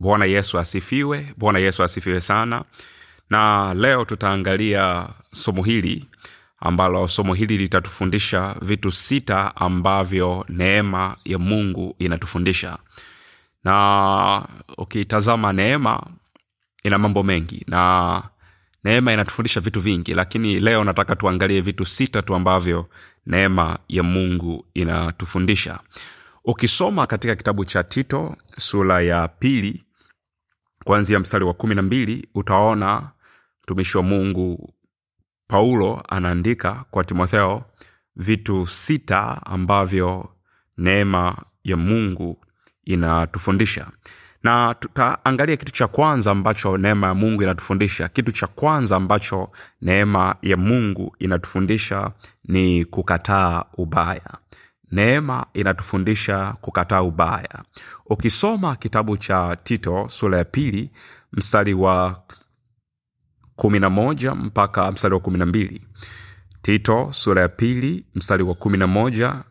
bwana yesu asifiwe bwana yesu asifiwe sana. Na leo tutaangalia somo hili ambalo somo hili litatufundisha vitu sita ambavyo neema ya mungu inatufundisha. Na ukitazama neema ina mambo mengi na neema inatufundisha vitu vingi lakini leo nataka tuangalie vitu sita tu ambavyo neema ya mungu inatufundisha. Ukisoma katika kitabu cha tito sura ya pili kuanzia mstari wa kumi na mbili utaona mtumishi wa mungu paulo anaandika kwa timotheo vitu sita ambavyo neema ya mungu inatufundisha. Na tutaangalia kitu cha kwanza ambacho neema ya mungu inatufundisha. Kitu cha kwanza ambacho neema ya mungu inatufundisha ni kukataa ubaya neema inatufundisha kukataa ubaya. Ukisoma kitabu cha tito sura ya pili mstari wa kumi na moja mpaka mstari wa kumi na mbili tito sura ya pili mstari wa kumi na moja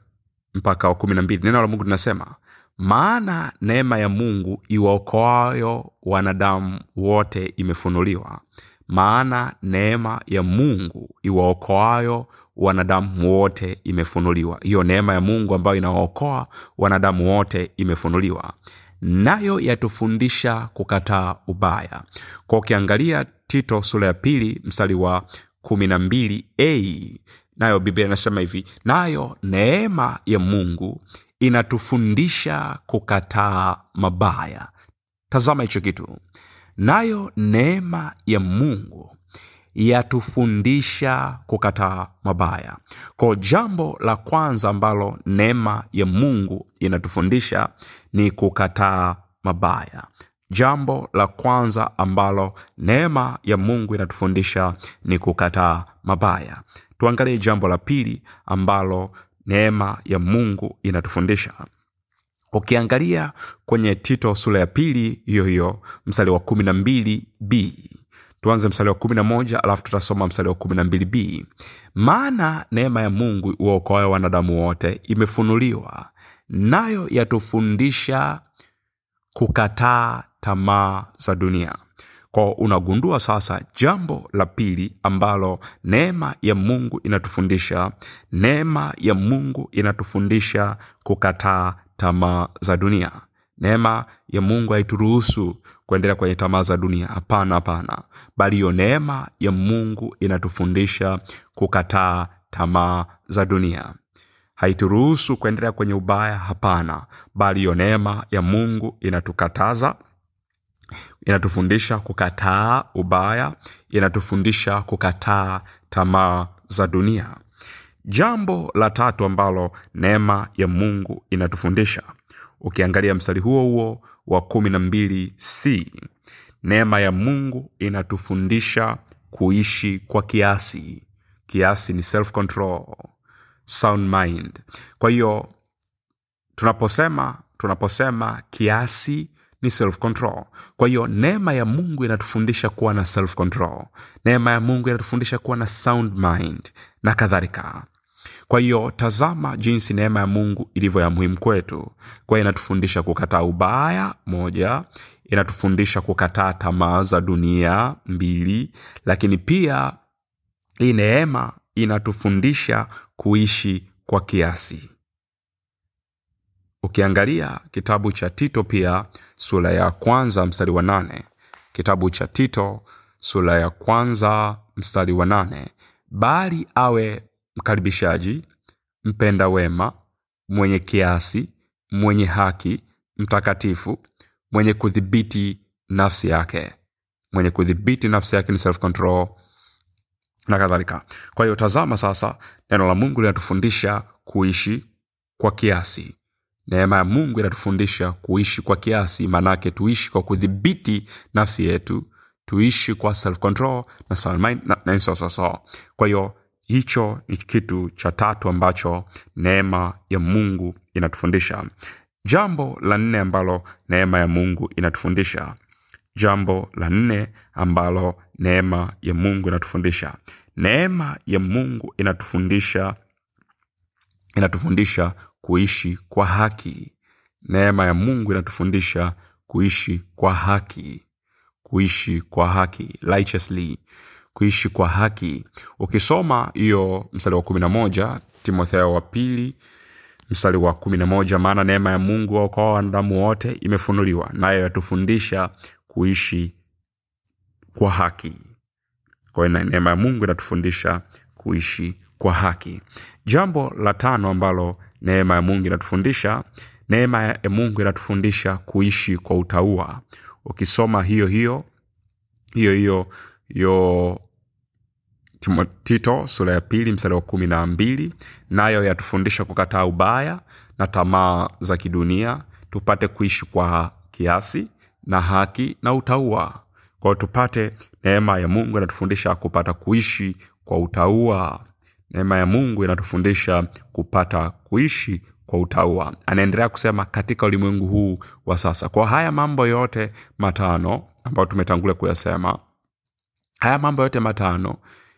mpaka wa kumi na mbili neno la mungu linasema maana neema ya mungu iwaokoayo wanadamu wote imefunuliwa. Maana neema ya mungu iwaokoayo wanadamu wote imefunuliwa. Hiyo neema ya mungu ambayo inawaokoa wanadamu wote imefunuliwa. Nayo yatufundisha kukataa ubaya. Kwa ukiangalia tito sura ya pili mstari wa kumi na mbili a nayo biblia inasema hivi nayo neema ya mungu inatufundisha kukataa mabaya. Tazama hicho kitu. Nayo neema ya mungu yatufundisha kukataa mabaya. Ko jambo la kwanza ambalo neema ya mungu inatufundisha ni kukataa mabaya. Jambo la kwanza ambalo neema ya mungu inatufundisha ni kukataa mabaya. Tuangalie jambo la pili ambalo neema ya mungu inatufundisha. Ukiangalia kwenye tito sura ya pili hiyo hiyo mstari wa kumi na mbili b tuanze mstari wa kumi na moja alafu tutasoma mstari wa kumi na mbili b. Maana neema ya mungu uokoayo wanadamu wote imefunuliwa nayo yatufundisha kukataa tamaa za dunia. Ko unagundua sasa jambo la pili ambalo neema ya mungu inatufundisha neema ya mungu inatufundisha kukataa tamaa za dunia neema ya mungu haituruhusu kuendelea kwenye tamaa za dunia. Hapana hapana. Bali hiyo neema ya mungu inatufundisha kukataa tamaa za dunia. Haituruhusu kuendelea kwenye ubaya hapana. Bali hiyo neema ya mungu inatukataza inatufundisha kukataa ubaya inatufundisha kukataa tamaa za dunia. Jambo la tatu ambalo neema ya mungu inatufundisha ukiangalia mstari huo huo wa kumi na mbili c neema ya mungu inatufundisha kuishi kwa kiasi. Kiasi ni self control sound mind. Kwa hiyo tunaposema tunaposema kiasi ni self control kwa hiyo neema ya mungu inatufundisha kuwa na self control neema ya mungu inatufundisha kuwa na sound mind na kadhalika kwa hiyo tazama jinsi neema ya mungu ilivyo ya muhimu kwetu. Kwa inatufundisha kukataa ubaya moja. Inatufundisha kukataa tamaa za dunia mbili. Lakini pia hii neema inatufundisha kuishi kwa kiasi. Ukiangalia kitabu cha tito pia sura ya kwanza mstari wa nane. Kitabu cha tito sura ya kwanza mstari wa nane. Bali awe mkaribishaji mpenda wema mwenye kiasi mwenye haki mtakatifu mwenye kudhibiti nafsi yake. Mwenye kudhibiti nafsi yake ni self control na kadhalika. Kwa hiyo tazama sasa neno la mungu linatufundisha kuishi kwa kiasi. Neema ya mungu inatufundisha kuishi kwa kiasi maanake tuishi kwa kudhibiti nafsi yetu tuishi kwa self control na na, na so, so, so. kwa hiyo hicho ni kitu cha tatu ambacho neema ya mungu inatufundisha. Jambo la nne ambalo neema ya mungu inatufundisha. Jambo la nne ambalo neema ya mungu inatufundisha. Neema ya mungu inatufundisha inatufundisha kuishi kwa haki. Neema ya mungu inatufundisha kuishi kwa haki. Kuishi kwa haki. Righteously kuishi kwa haki. Ukisoma hiyo mstari wa kumi na moja timotheo wa pili mstari wa kumi na moja maana neema ya mungu kwa wanadamu wote imefunuliwa nayo yatufundisha kuishi kwa haki. Kwa hiyo neema ya mungu inatufundisha kuishi kwa haki. Jambo la tano ambalo neema ya mungu inatufundisha neema ya mungu inatufundisha kuishi kwa utaua. Ukisoma hiyo hiyo hiyo hiyo Timo- tito sura ya pili mstari wa kumi na mbili. Nayo yatufundisha kukataa ubaya na tamaa za kidunia tupate kuishi kwa kiasi na haki na utaua. Kwao tupate neema ya mungu inatufundisha kupata kuishi kwa utaua. Neema ya mungu inatufundisha kupata kuishi kwa utaua. Anaendelea kusema katika ulimwengu huu wa sasa. Kwa haya mambo yote matano ambayo tumetangulia kuyasema haya mambo yote matano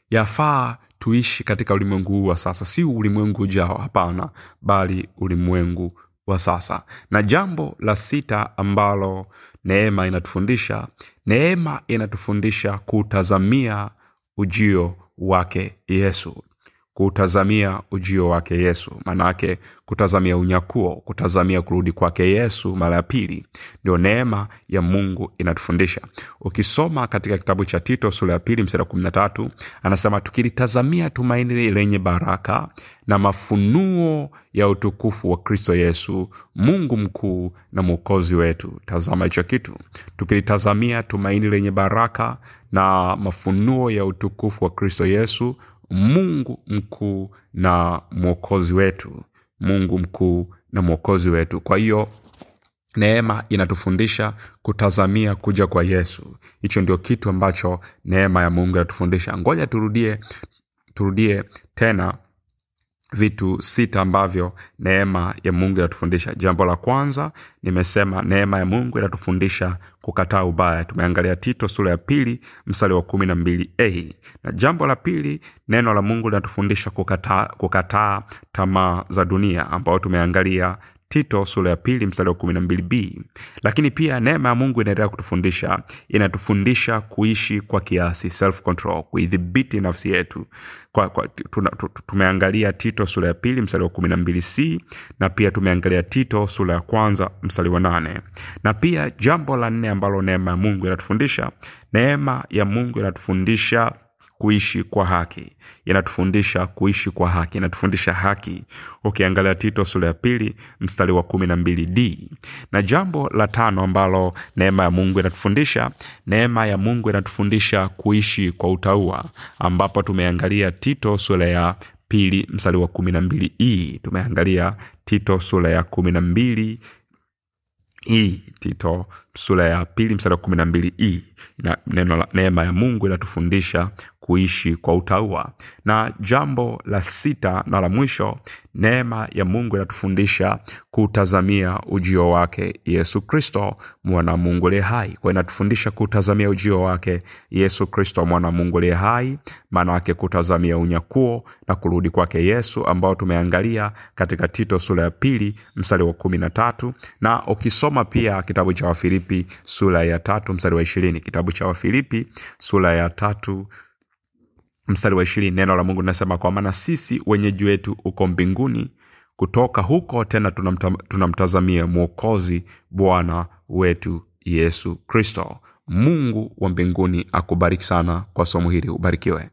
yafaa tuishi katika ulimwengu huu wa sasa. Si ulimwengu ujao hapana bali ulimwengu wa sasa. Na jambo la sita ambalo neema inatufundisha neema inatufundisha kutazamia ujio wake yesu kutazamia ujio wake yesu. Maanaake kutazamia unyakuo kutazamia kurudi kwake yesu mara ya pili ndio neema ya mungu inatufundisha. Ukisoma katika kitabu cha tito sura ya pili msara kumi na tatu anasema tukilitazamia tumaini lenye baraka na mafunuo ya utukufu wa kristo yesu mungu mkuu na mwokozi wetu. Tazama hicho kitu. Tukilitazamia tumaini lenye baraka na mafunuo ya utukufu wa kristo yesu mungu mkuu na mwokozi wetu. Mungu mkuu na mwokozi wetu. Kwa hiyo neema inatufundisha kutazamia kuja kwa yesu. Hicho ndio kitu ambacho neema ya mungu inatufundisha. Ngoja turudie turudie tena vitu sita ambavyo neema ya mungu inatufundisha. Jambo la kwanza nimesema neema ya mungu inatufundisha kukataa ubaya. Tumeangalia tito sura ya pili msali wa kumi na mbili a na jambo la pili neno la mungu linatufundisha kukataa, kukataa tamaa za dunia ambayo tumeangalia tito sura ya pili mstari wa kumi na mbili b. Lakini pia neema ya mungu inaendelea kutufundisha inatufundisha kuishi kwa kiasi self control kuidhibiti nafsi yetu. Kwa, kwa, tuna, tu- tu- tumeangalia tito sura ya pili mstari wa kumi na pia tumeangalia tito sura ya kwanza mstari wa nane. Na pia jambo la nne ambalo neema ya mungu inatufundisha neema ya mungu inatufundisha kuishi kwa haki. Inatufundisha kuishi kwa haki. Inatufundisha haki. Ukiangalia tito sura ya pili mstari wa kumi na mbili d. Na jambo la tano ambalo neema ya mungu inatufundisha neema ya mungu inatufundisha kuishi kwa utaua ambapo tumeangalia tito sura ya pili mstari wa kumi na mbili e. Tumeangalia tito sura ya kumi na mbili hii tito sura ya pili msara wa kumi na mbili hii la neema ya mungu inatufundisha kuishi kwa utaua na jambo la sita na la mwisho neema ya mungu inatufundisha kutazamia ujio wake yesu kristo mwana wa mungu aliye hai. Kwa inatufundisha kutazamia ujio wake yesu kristo mwana wa mungu aliye hai maana yake kutazamia unyakuo na kurudi kwake yesu ambao tumeangalia katika tito sura ya pili mstari wa kumi na tatu na ukisoma pia kitabu cha wafilipi sura ya tatu mstari wa ishirini. Kitabu cha wafilipi sura ya tatu mstari wa ishirini neno la mungu linasema kwa maana sisi wenyeji wetu uko mbinguni kutoka huko tena tunamta- tunamtazamia mwokozi bwana wetu yesu kristo. Mungu wa mbinguni akubariki sana kwa somo hili. Ubarikiwe